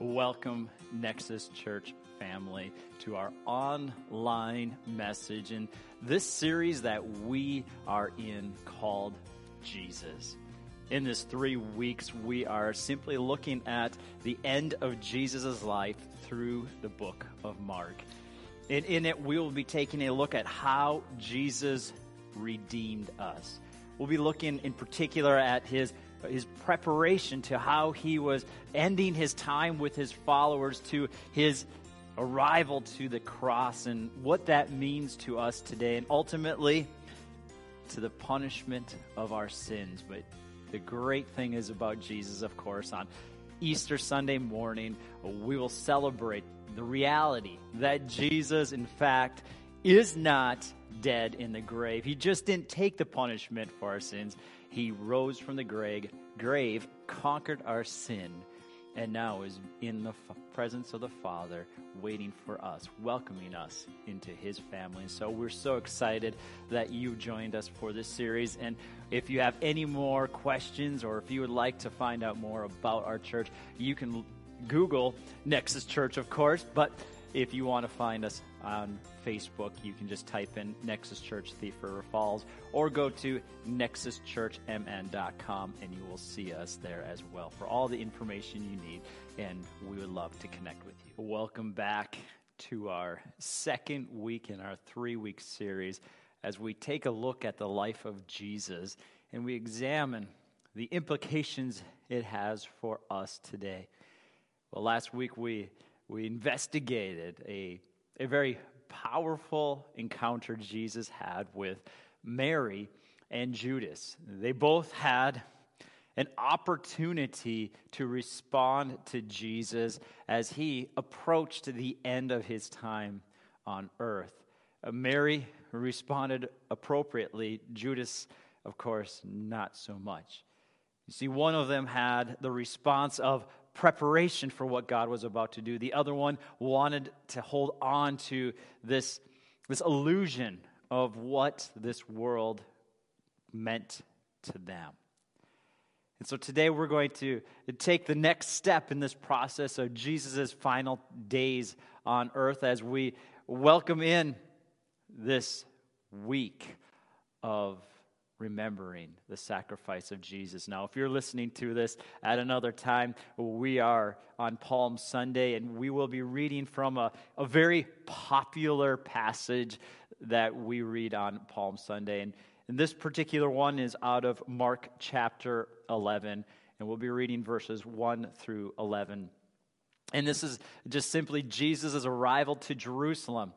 Welcome, Nexus Church family, to our online message in this series that we are in called Jesus. In this three weeks, we are simply looking at the end of Jesus' life through the book of Mark. And in it, we will be taking a look at how Jesus redeemed us. We'll be looking in particular at his his preparation to how he was ending his time with his followers to his arrival to the cross and what that means to us today and ultimately to the punishment of our sins. But the great thing is about Jesus, of course, on Easter Sunday morning, we will celebrate the reality that Jesus, in fact, is not dead in the grave. He just didn't take the punishment for our sins. He rose from the grave, grave conquered our sin, and now is in the f- presence of the Father, waiting for us, welcoming us into His family. So we're so excited that you joined us for this series. And if you have any more questions or if you would like to find out more about our church, you can Google Nexus Church, of course, but if you want to find us on Facebook, you can just type in Nexus Church Thief River Falls or go to nexuschurchmn.com and you will see us there as well for all the information you need. And we would love to connect with you. Welcome back to our second week in our three week series as we take a look at the life of Jesus and we examine the implications it has for us today. Well, last week we we investigated a, a very powerful encounter Jesus had with Mary and Judas. They both had an opportunity to respond to Jesus as he approached the end of his time on earth. Uh, Mary responded appropriately, Judas, of course, not so much. You see, one of them had the response of preparation for what God was about to do. The other one wanted to hold on to this, this illusion of what this world meant to them. And so today we're going to take the next step in this process of Jesus' final days on earth as we welcome in this week of remembering the sacrifice of Jesus. Now, if you're listening to this at another time, we are on Palm Sunday and we will be reading from a, a very popular passage that we read on Palm Sunday. And, and this particular one is out of Mark chapter 11, and we'll be reading verses 1 through 11. And this is just simply Jesus' arrival to Jerusalem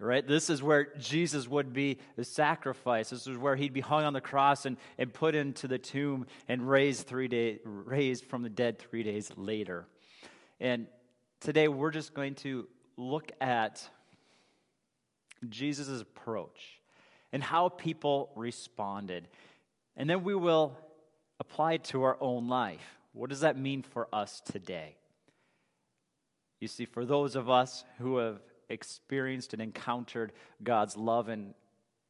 right? This is where Jesus would be sacrificed. This is where he'd be hung on the cross and, and put into the tomb and raised three days raised from the dead three days later. And today we're just going to look at Jesus' approach and how people responded. And then we will apply it to our own life. What does that mean for us today? You see, for those of us who have experienced and encountered God's love and,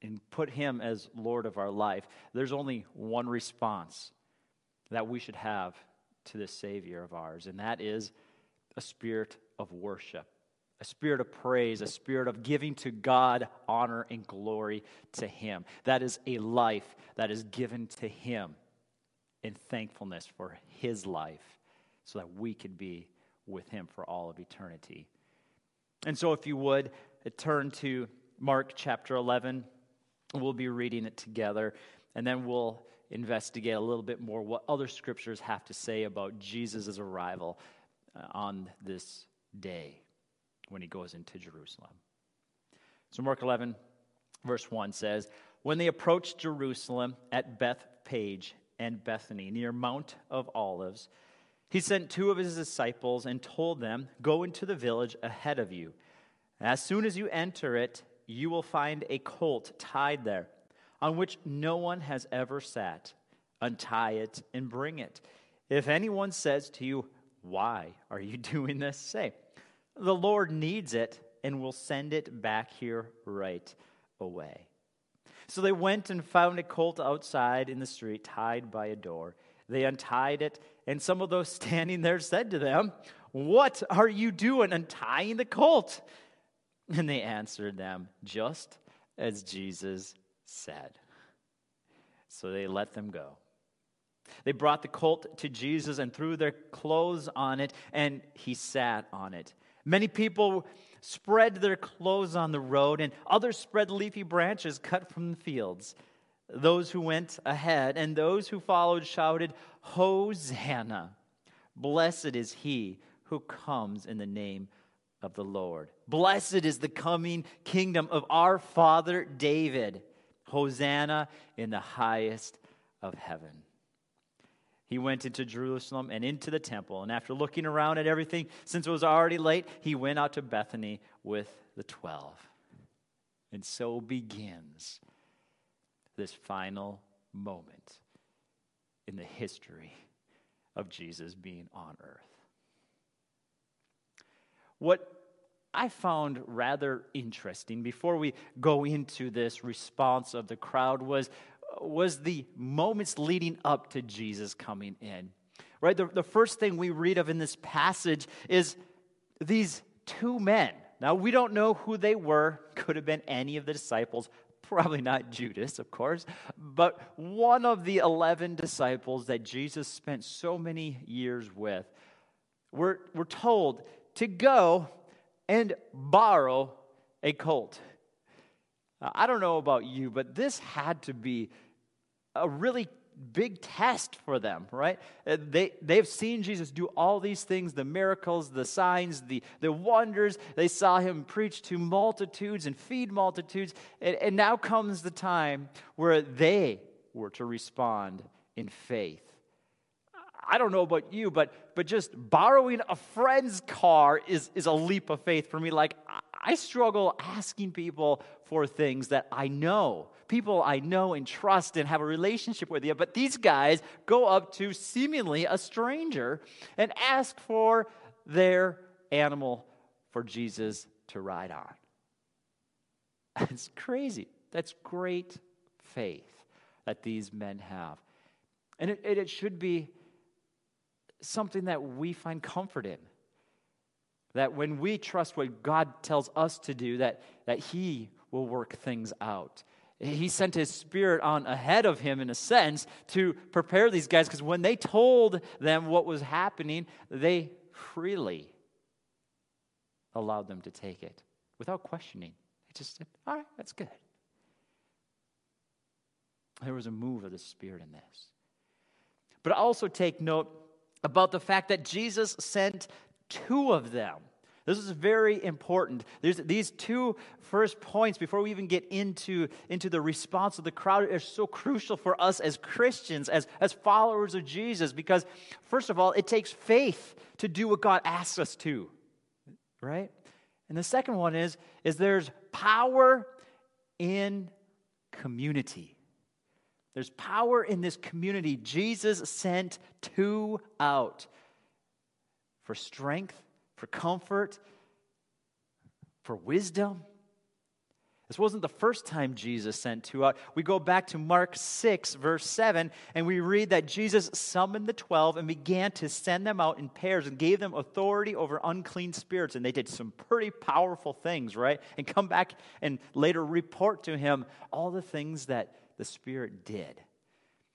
and put Him as Lord of our life, there's only one response that we should have to this Savior of ours, and that is a spirit of worship, a spirit of praise, a spirit of giving to God honor and glory to Him. That is a life that is given to Him in thankfulness for His life so that we could be with Him for all of eternity. And so, if you would, uh, turn to Mark chapter 11. We'll be reading it together, and then we'll investigate a little bit more what other scriptures have to say about Jesus' arrival uh, on this day when he goes into Jerusalem. So, Mark 11, verse 1 says, When they approached Jerusalem at Bethphage and Bethany, near Mount of Olives, he sent two of his disciples and told them, Go into the village ahead of you. As soon as you enter it, you will find a colt tied there, on which no one has ever sat. Untie it and bring it. If anyone says to you, Why are you doing this? say, The Lord needs it and will send it back here right away. So they went and found a colt outside in the street, tied by a door. They untied it, and some of those standing there said to them, What are you doing untying the colt? And they answered them, Just as Jesus said. So they let them go. They brought the colt to Jesus and threw their clothes on it, and he sat on it. Many people spread their clothes on the road, and others spread leafy branches cut from the fields. Those who went ahead and those who followed shouted, Hosanna! Blessed is he who comes in the name of the Lord. Blessed is the coming kingdom of our father David. Hosanna in the highest of heaven. He went into Jerusalem and into the temple, and after looking around at everything, since it was already late, he went out to Bethany with the twelve. And so begins this final moment in the history of Jesus being on earth. What I found rather interesting before we go into this response of the crowd was, was the moments leading up to Jesus coming in. Right? The, the first thing we read of in this passage is these two men. Now, we don't know who they were, could have been any of the disciples, probably not Judas, of course, but one of the 11 disciples that Jesus spent so many years with. We're, we're told to go and borrow a colt. I don't know about you, but this had to be a really big test for them, right? Uh, they, they've seen Jesus do all these things the miracles, the signs, the, the wonders. They saw him preach to multitudes and feed multitudes. And, and now comes the time where they were to respond in faith. I don't know about you, but, but just borrowing a friend's car is, is a leap of faith for me. Like, I struggle asking people for things that I know, people I know and trust and have a relationship with you. But these guys go up to seemingly a stranger and ask for their animal for Jesus to ride on. It's crazy. That's great faith that these men have. And it, it, should be something that we find comfort in. That when we trust what God tells us to do, that, that He will work things out. He sent His Spirit on ahead of Him, in a sense, to prepare these guys, because when they told them what was happening, they freely allowed them to take it without questioning. They just said, All right, that's good. There was a move of the Spirit in this. But also take note about the fact that Jesus sent two of them. This is very important. There's these two first points before we even get into, into the response of the crowd are so crucial for us as Christians, as, as followers of Jesus, because first of all, it takes faith to do what God asks us to. Right? And the second one is, is there's power in community. There's power in this community. Jesus sent two out for strength, for comfort, for wisdom. This wasn't the first time Jesus sent two out. We go back to Mark 6, verse 7, and we read that Jesus summoned the 12 and began to send them out in pairs and gave them authority over unclean spirits. And they did some pretty powerful things, right? And come back and later report to him all the things that the Spirit did.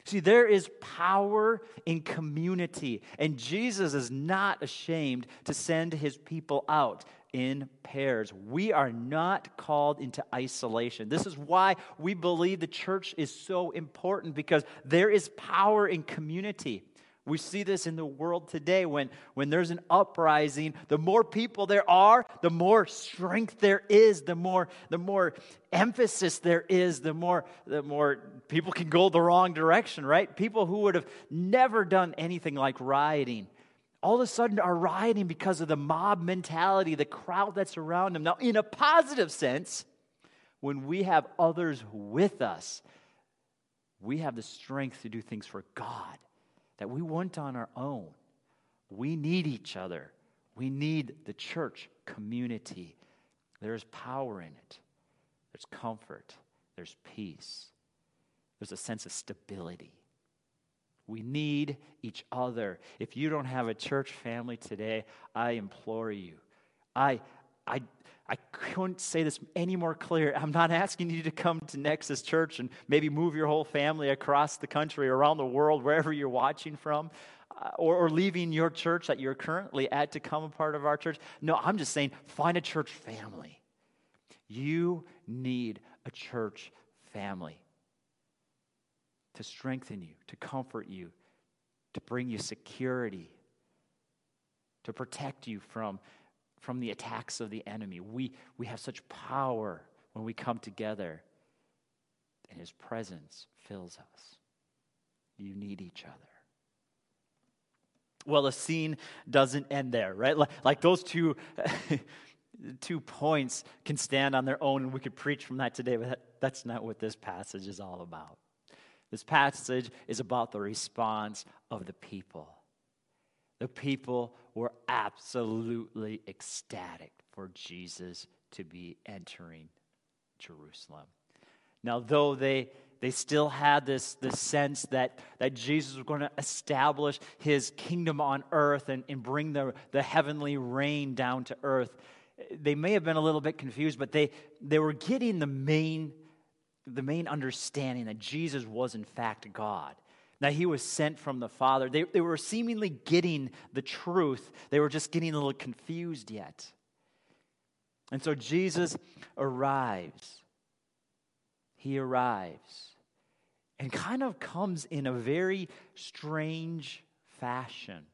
See, there is power in community, and Jesus is not ashamed to send his people out in pairs. We are not called into isolation. This is why we believe the church is so important because there is power in community. We see this in the world today when, when there's an uprising, the more people there are, the more strength there is, the more, the more emphasis there is, the more, the more people can go the wrong direction, right? People who would have never done anything like rioting all of a sudden are rioting because of the mob mentality, the crowd that's around them. Now, in a positive sense, when we have others with us, we have the strength to do things for God that we weren't on our own. We need each other. We need the church community. There's power in it, there's comfort, there's peace, there's a sense of stability. We need each other. If you don't have a church family today, I implore you. I, I, I couldn't say this any more clear. I'm not asking you to come to Nexus Church and maybe move your whole family across the country, around the world, wherever you're watching from, uh, or, or leaving your church that you're currently at to come a part of our church. No, I'm just saying find a church family. You need a church family to strengthen you, to comfort you, to bring you security, to protect you from from the attacks of the enemy. We, we have such power when we come together, and His presence fills us. You need each other. Well, the scene doesn't end there, right? Like, those two, two points can stand on their own, and we could preach from that today, but that, that's not what this passage is all about. This passage is about the response of the people. The people were absolutely ecstatic for Jesus to be entering Jerusalem. Now, though they they still had this, this sense that, that Jesus was going to establish his kingdom on earth and, and bring the, the heavenly reign down to earth. They may have been a little bit confused, but they, they were getting the main, the main understanding that Jesus was, in fact, God that he was sent from the Father. They, they were seemingly getting the truth, they were just getting a little confused yet. And so Jesus arrives. He arrives and kind of comes in a very strange fashion.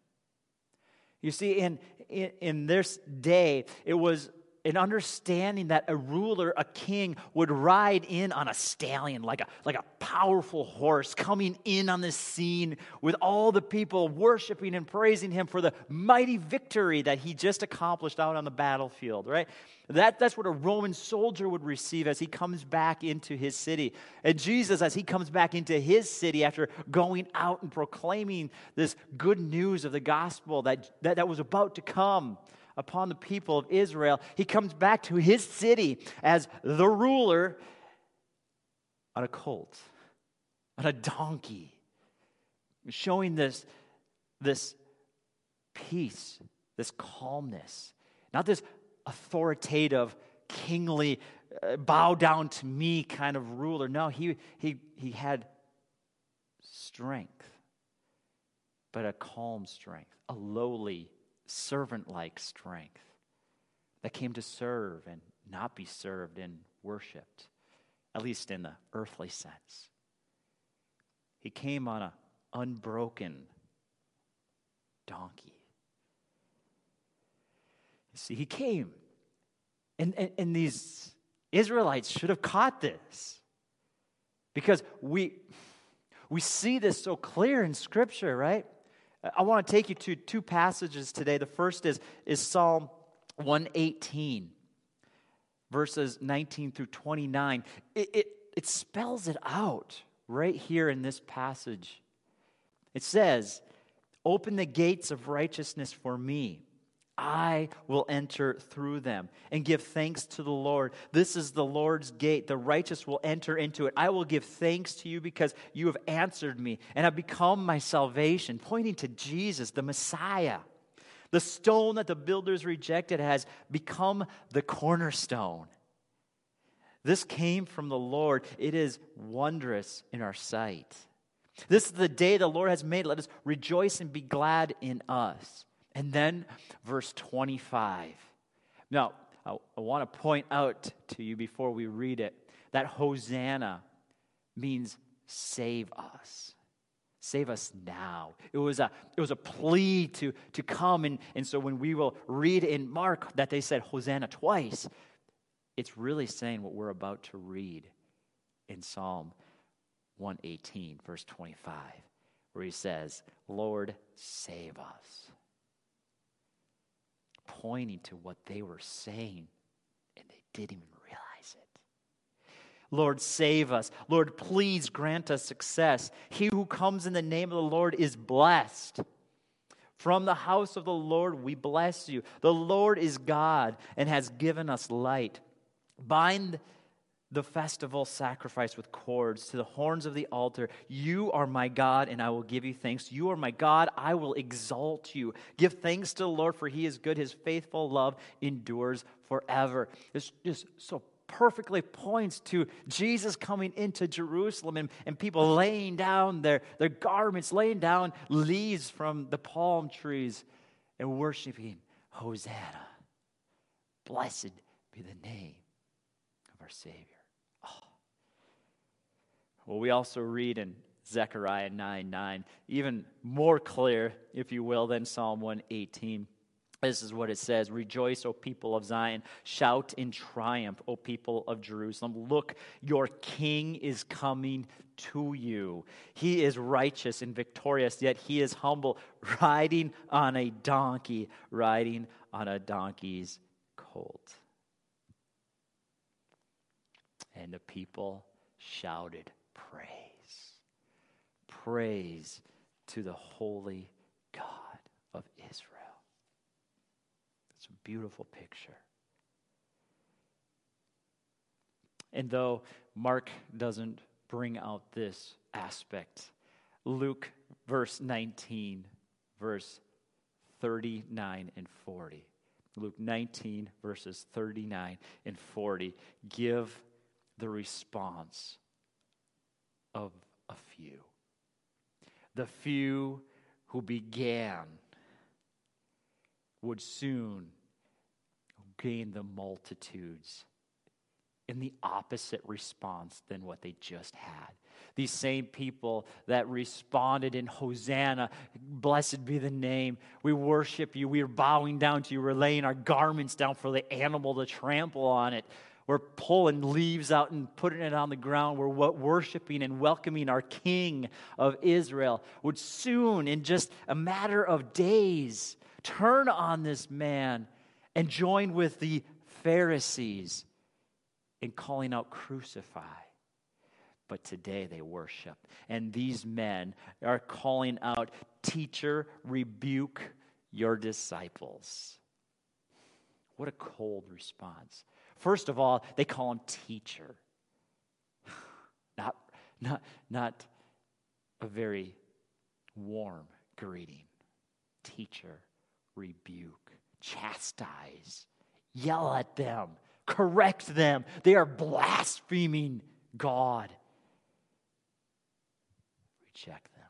You see, in, in, in this day, it was an understanding that a ruler, a king, would ride in on a stallion, like a, like a powerful horse, coming in on the scene with all the people worshiping and praising him for the mighty victory that he just accomplished out on the battlefield, right? That, that's what a Roman soldier would receive as he comes back into his city. And Jesus, as he comes back into his city after going out and proclaiming this good news of the gospel that, that, that was about to come upon the people of Israel. He comes back to his city as the ruler on a colt, on a donkey, showing this, this peace, this calmness, not this authoritative, kingly, uh, bow down to me kind of ruler. No, he, he, he had strength, but a calm strength, a lowly servant like strength that came to serve and not be served and worshiped, at least in the earthly sense. He came on an unbroken donkey. You see, he came, and, and, and these Israelites should have caught this because we, we see this so clear in Scripture, right? I want to take you to two passages today. The first is, is Psalm 118, verses 19 through 29. It, it, it spells it out right here in this passage. It says, Open the gates of righteousness for me. I will enter through them and give thanks to the Lord. This is the Lord's gate. The righteous will enter into it. I will give thanks to you because you have answered me and have become my salvation, pointing to Jesus, the Messiah. The stone that the builders rejected has become the cornerstone. This came from the Lord. It is wondrous in our sight. This is the day the Lord has made. Let us rejoice and be glad in us. And then verse 25. Now, I, I want to point out to you before we read it that Hosanna means save us. Save us now. It was a, it was a plea to, to come. And, and so when we will read in Mark that they said Hosanna twice, it's really saying what we're about to read in Psalm 118, verse 25, where he says, Lord, save us pointing to what they were saying, and they didn't even realize it. Lord, save us. Lord, please grant us success. He who comes in the name of the Lord is blessed. From the house of the Lord, we bless you. The Lord is God and has given us light. Bind the festival sacrifice with cords to the horns of the altar. You are my God, and I will give you thanks. You are my God, I will exalt you. Give thanks to the Lord, for he is good. His faithful love endures forever. It's just so perfectly points to Jesus coming into Jerusalem and, and people laying down their, their garments, laying down leaves from the palm trees and worshiping Hosanna. Blessed be the name of our Savior. Well, we also read in Zechariah 9 9, even more clear, if you will, than Psalm 118. This is what it says Rejoice, O people of Zion. Shout in triumph, O people of Jerusalem. Look, your king is coming to you. He is righteous and victorious, yet he is humble, riding on a donkey, riding on a donkey's colt. And the people shouted praise. Praise to the holy God of Israel. It's a beautiful picture. And though Mark doesn't bring out this aspect, Luke, verse 19, verse 39 and 40. Luke 19, verses 39 and 40 give the response of a few. The few who began would soon gain the multitudes in the opposite response than what they just had. These same people that responded in Hosanna, blessed be the name. We worship you. We are bowing down to you. We're laying our garments down for the animal to trample on it. We're pulling leaves out and putting it on the ground. We're worshiping and welcoming our King of Israel, would soon, in just a matter of days, turn on this man and join with the Pharisees in calling out, Crucify. But today they worship. And these men are calling out, Teacher, rebuke your disciples. What a cold response. First of all, they call him teacher. Not, not, not a very warm greeting. Teacher, rebuke, chastise, yell at them, correct them. They are blaspheming God. Reject them.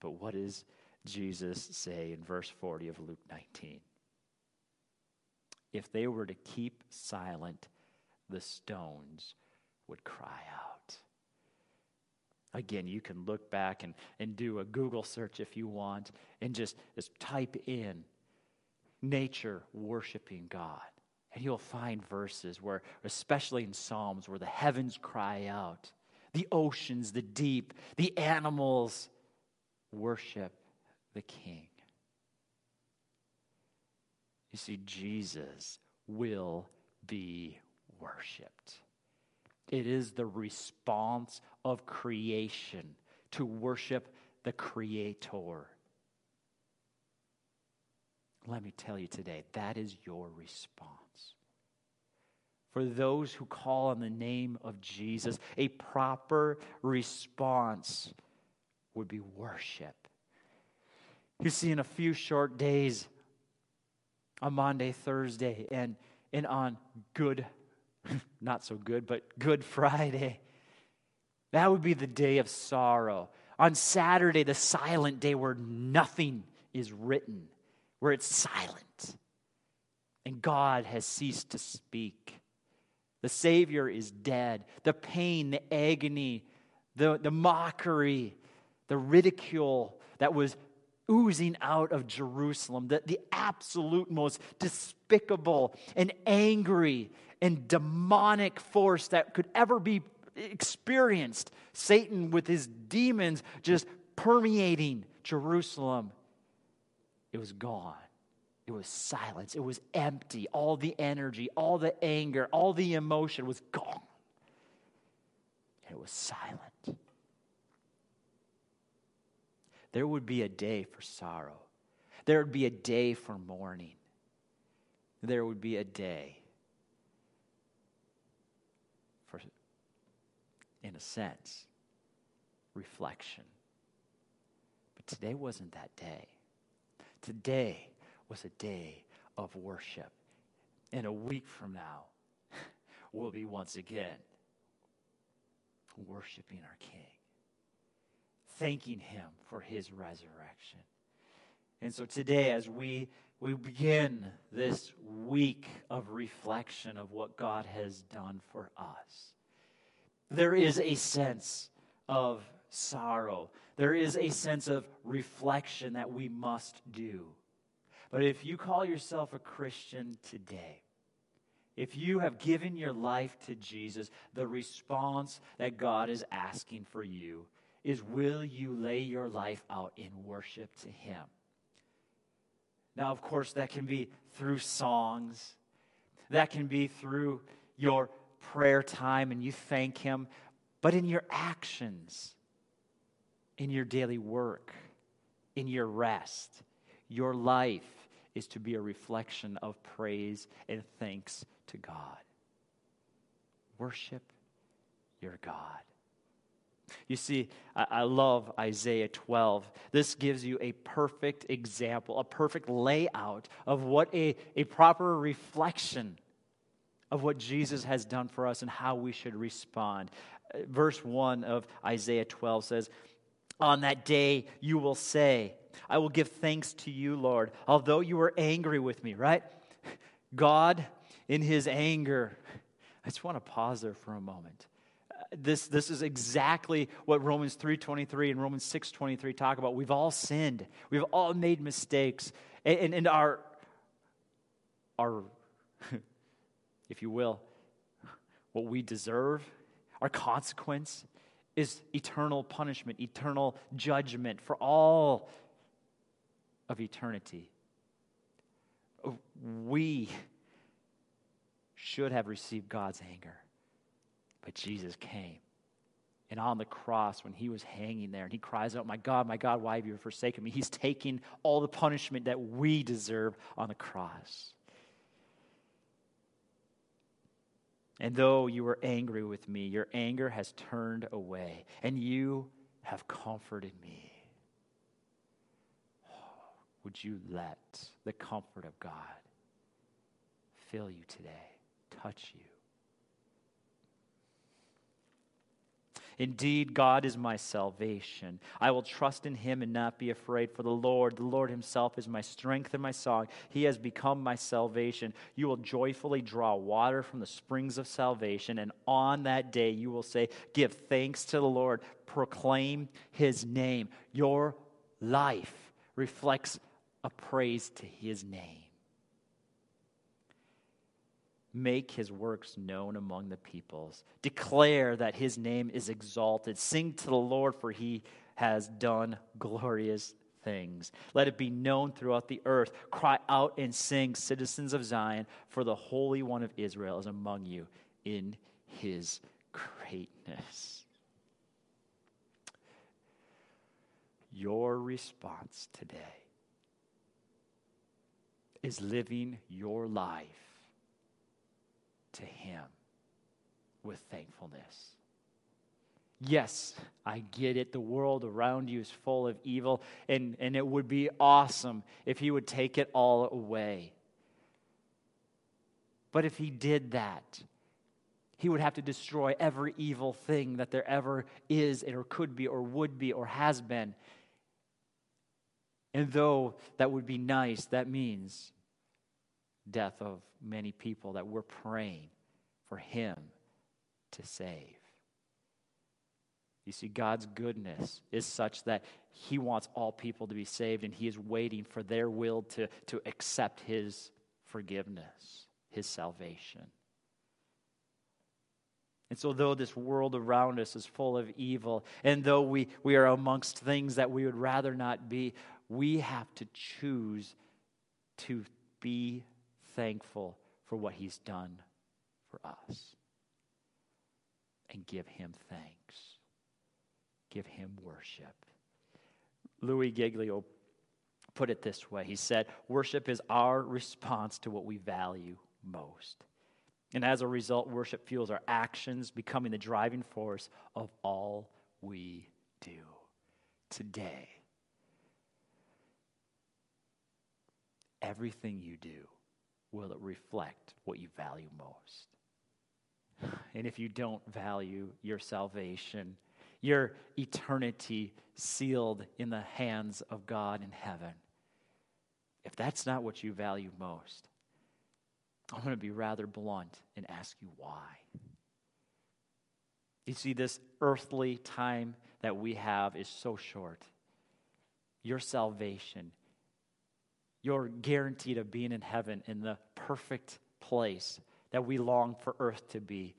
But what does Jesus say in verse 40 of Luke 19? If they were to keep silent, the stones would cry out. Again, you can look back and, and do a Google search if you want and just, just type in nature worshiping God. And you'll find verses where, especially in Psalms, where the heavens cry out, the oceans, the deep, the animals worship the King. You see, Jesus will be worshiped. It is the response of creation to worship the Creator. Let me tell you today, that is your response. For those who call on the name of Jesus, a proper response would be worship. You see, in a few short days, on Monday, Thursday, and, and on Good, not so good, but Good Friday. That would be the day of sorrow. On Saturday, the silent day where nothing is written, where it's silent, and God has ceased to speak. The Savior is dead. The pain, the agony, the, the mockery, the ridicule that was oozing out of Jerusalem, the, the absolute most despicable and angry and demonic force that could ever be experienced. Satan with his demons just permeating Jerusalem. It was gone. It was silence. It was empty. All the energy, all the anger, all the emotion was gone. And it was silent there would be a day for sorrow. There would be a day for mourning. There would be a day for, in a sense, reflection. But today wasn't that day. Today was a day of worship. And a week from now, we'll be once again worshiping our King, thanking Him for His resurrection. And so today, as we, we begin this week of reflection of what God has done for us, there is a sense of sorrow. There is a sense of reflection that we must do. But if you call yourself a Christian today, if you have given your life to Jesus, the response that God is asking for you is will you lay your life out in worship to Him? Now, of course, that can be through songs, that can be through your prayer time and you thank Him, but in your actions, in your daily work, in your rest, your life is to be a reflection of praise and thanks to God. Worship your God. You see, I, love Isaiah 12. This gives you a perfect example, a perfect layout of what a, a proper reflection of what Jesus has done for us and how we should respond. Uh, verse 1 of Isaiah 12 says, On that day you will say, I will give thanks to you, Lord, although you were angry with me, right? God, in his anger, I just want to pause there for a moment. This, this is exactly what Romans 3.23 and Romans 6.23 talk about. We've all sinned. We've all made mistakes. And, and, and our, our if you will, what we deserve, our consequence, is eternal punishment, eternal judgment for all of eternity. We should have received God's anger, but Jesus came. And on the cross, when he was hanging there, and he cries out, My God, my God, why have you forsaken me? He's taking all the punishment that we deserve on the cross. And though you were angry with me, your anger has turned away, and you have comforted me. Would you let the comfort of God fill you today, touch you? Indeed, God is my salvation. I will trust in him and not be afraid, for the Lord, the Lord himself, is my strength and my song. He has become my salvation. You will joyfully draw water from the springs of salvation, and on that day you will say, Give thanks to the Lord, proclaim his name. Your life reflects a praise to his name. Make his works known among the peoples. Declare that his name is exalted. Sing to the Lord, for he has done glorious things. Let it be known throughout the earth. Cry out and sing, citizens of Zion, for the Holy One of Israel is among you in his greatness. Your response today is living your life to Him with thankfulness. Yes, I get it. The world around you is full of evil, and, and it would be awesome if He would take it all away. But if He did that, He would have to destroy every evil thing that there ever is, or could be, or would be, or has been. And though that would be nice, that means death of many people that we're praying for Him to save. You see, God's goodness is such that He wants all people to be saved, and He is waiting for their will to, to accept His forgiveness, His salvation. And so, though this world around us is full of evil, and though we, we are amongst things that we would rather not be, we have to choose to be thankful for what He's done for us and give Him thanks, give Him worship. Louis Giglio put it this way He said, Worship is our response to what we value most. And as a result, worship fuels our actions, becoming the driving force of all we do today. Everything you do will it reflect what you value most. And if you don't value your salvation, your eternity sealed in the hands of God in heaven, if that's not what you value most, I'm going to be rather blunt and ask you why. You see, this earthly time that we have is so short. Your salvation, your guaranteed of being in heaven in the perfect place that we long for earth to be,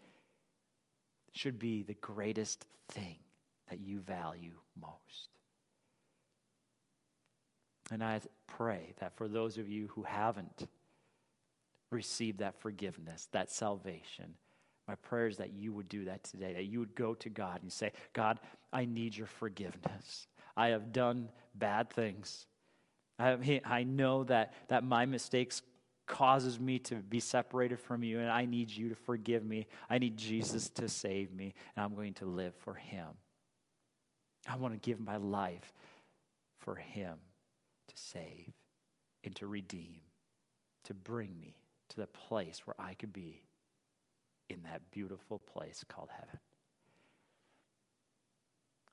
should be the greatest thing that you value most. And I pray that for those of you who haven't received that forgiveness, that salvation, my prayer is that you would do that today, that you would go to God and say, God, I need your forgiveness. I have done bad things. I, I know that, that my mistakes causes me to be separated from you, and I need you to forgive me. I need Jesus to save me, and I'm going to live for him. I want to give my life for him to save and to redeem, to bring me to the place where I could be in that beautiful place called heaven.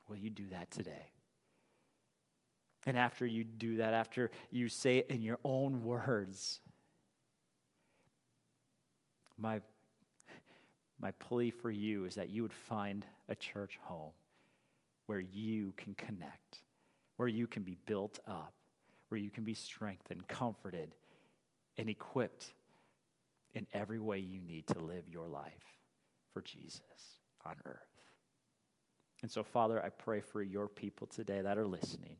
Will you do that today? And after you do that, after you say it in your own words, my, my plea for you is that you would find a church home where you can connect, where you can be built up, where you can be strengthened, comforted, and equipped in every way you need to live your life for Jesus on earth. And so, Father, I pray for your people today that are listening.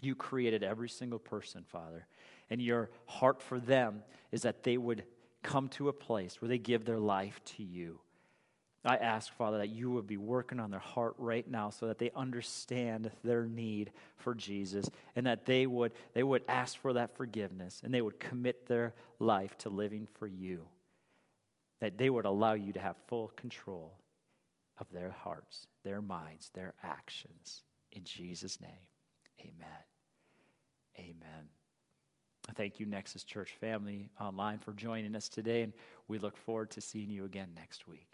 You created every single person, Father, and your heart for them is that they would come to a place where they give their life to you. I ask, Father, that you would be working on their heart right now so that they understand their need for Jesus and that they would, they would ask for that forgiveness and they would commit their life to living for you. That they would allow you to have full control of their hearts, their minds, their actions. In Jesus' name, amen. Amen. I thank you, Nexus Church family online, for joining us today, and we look forward to seeing you again next week.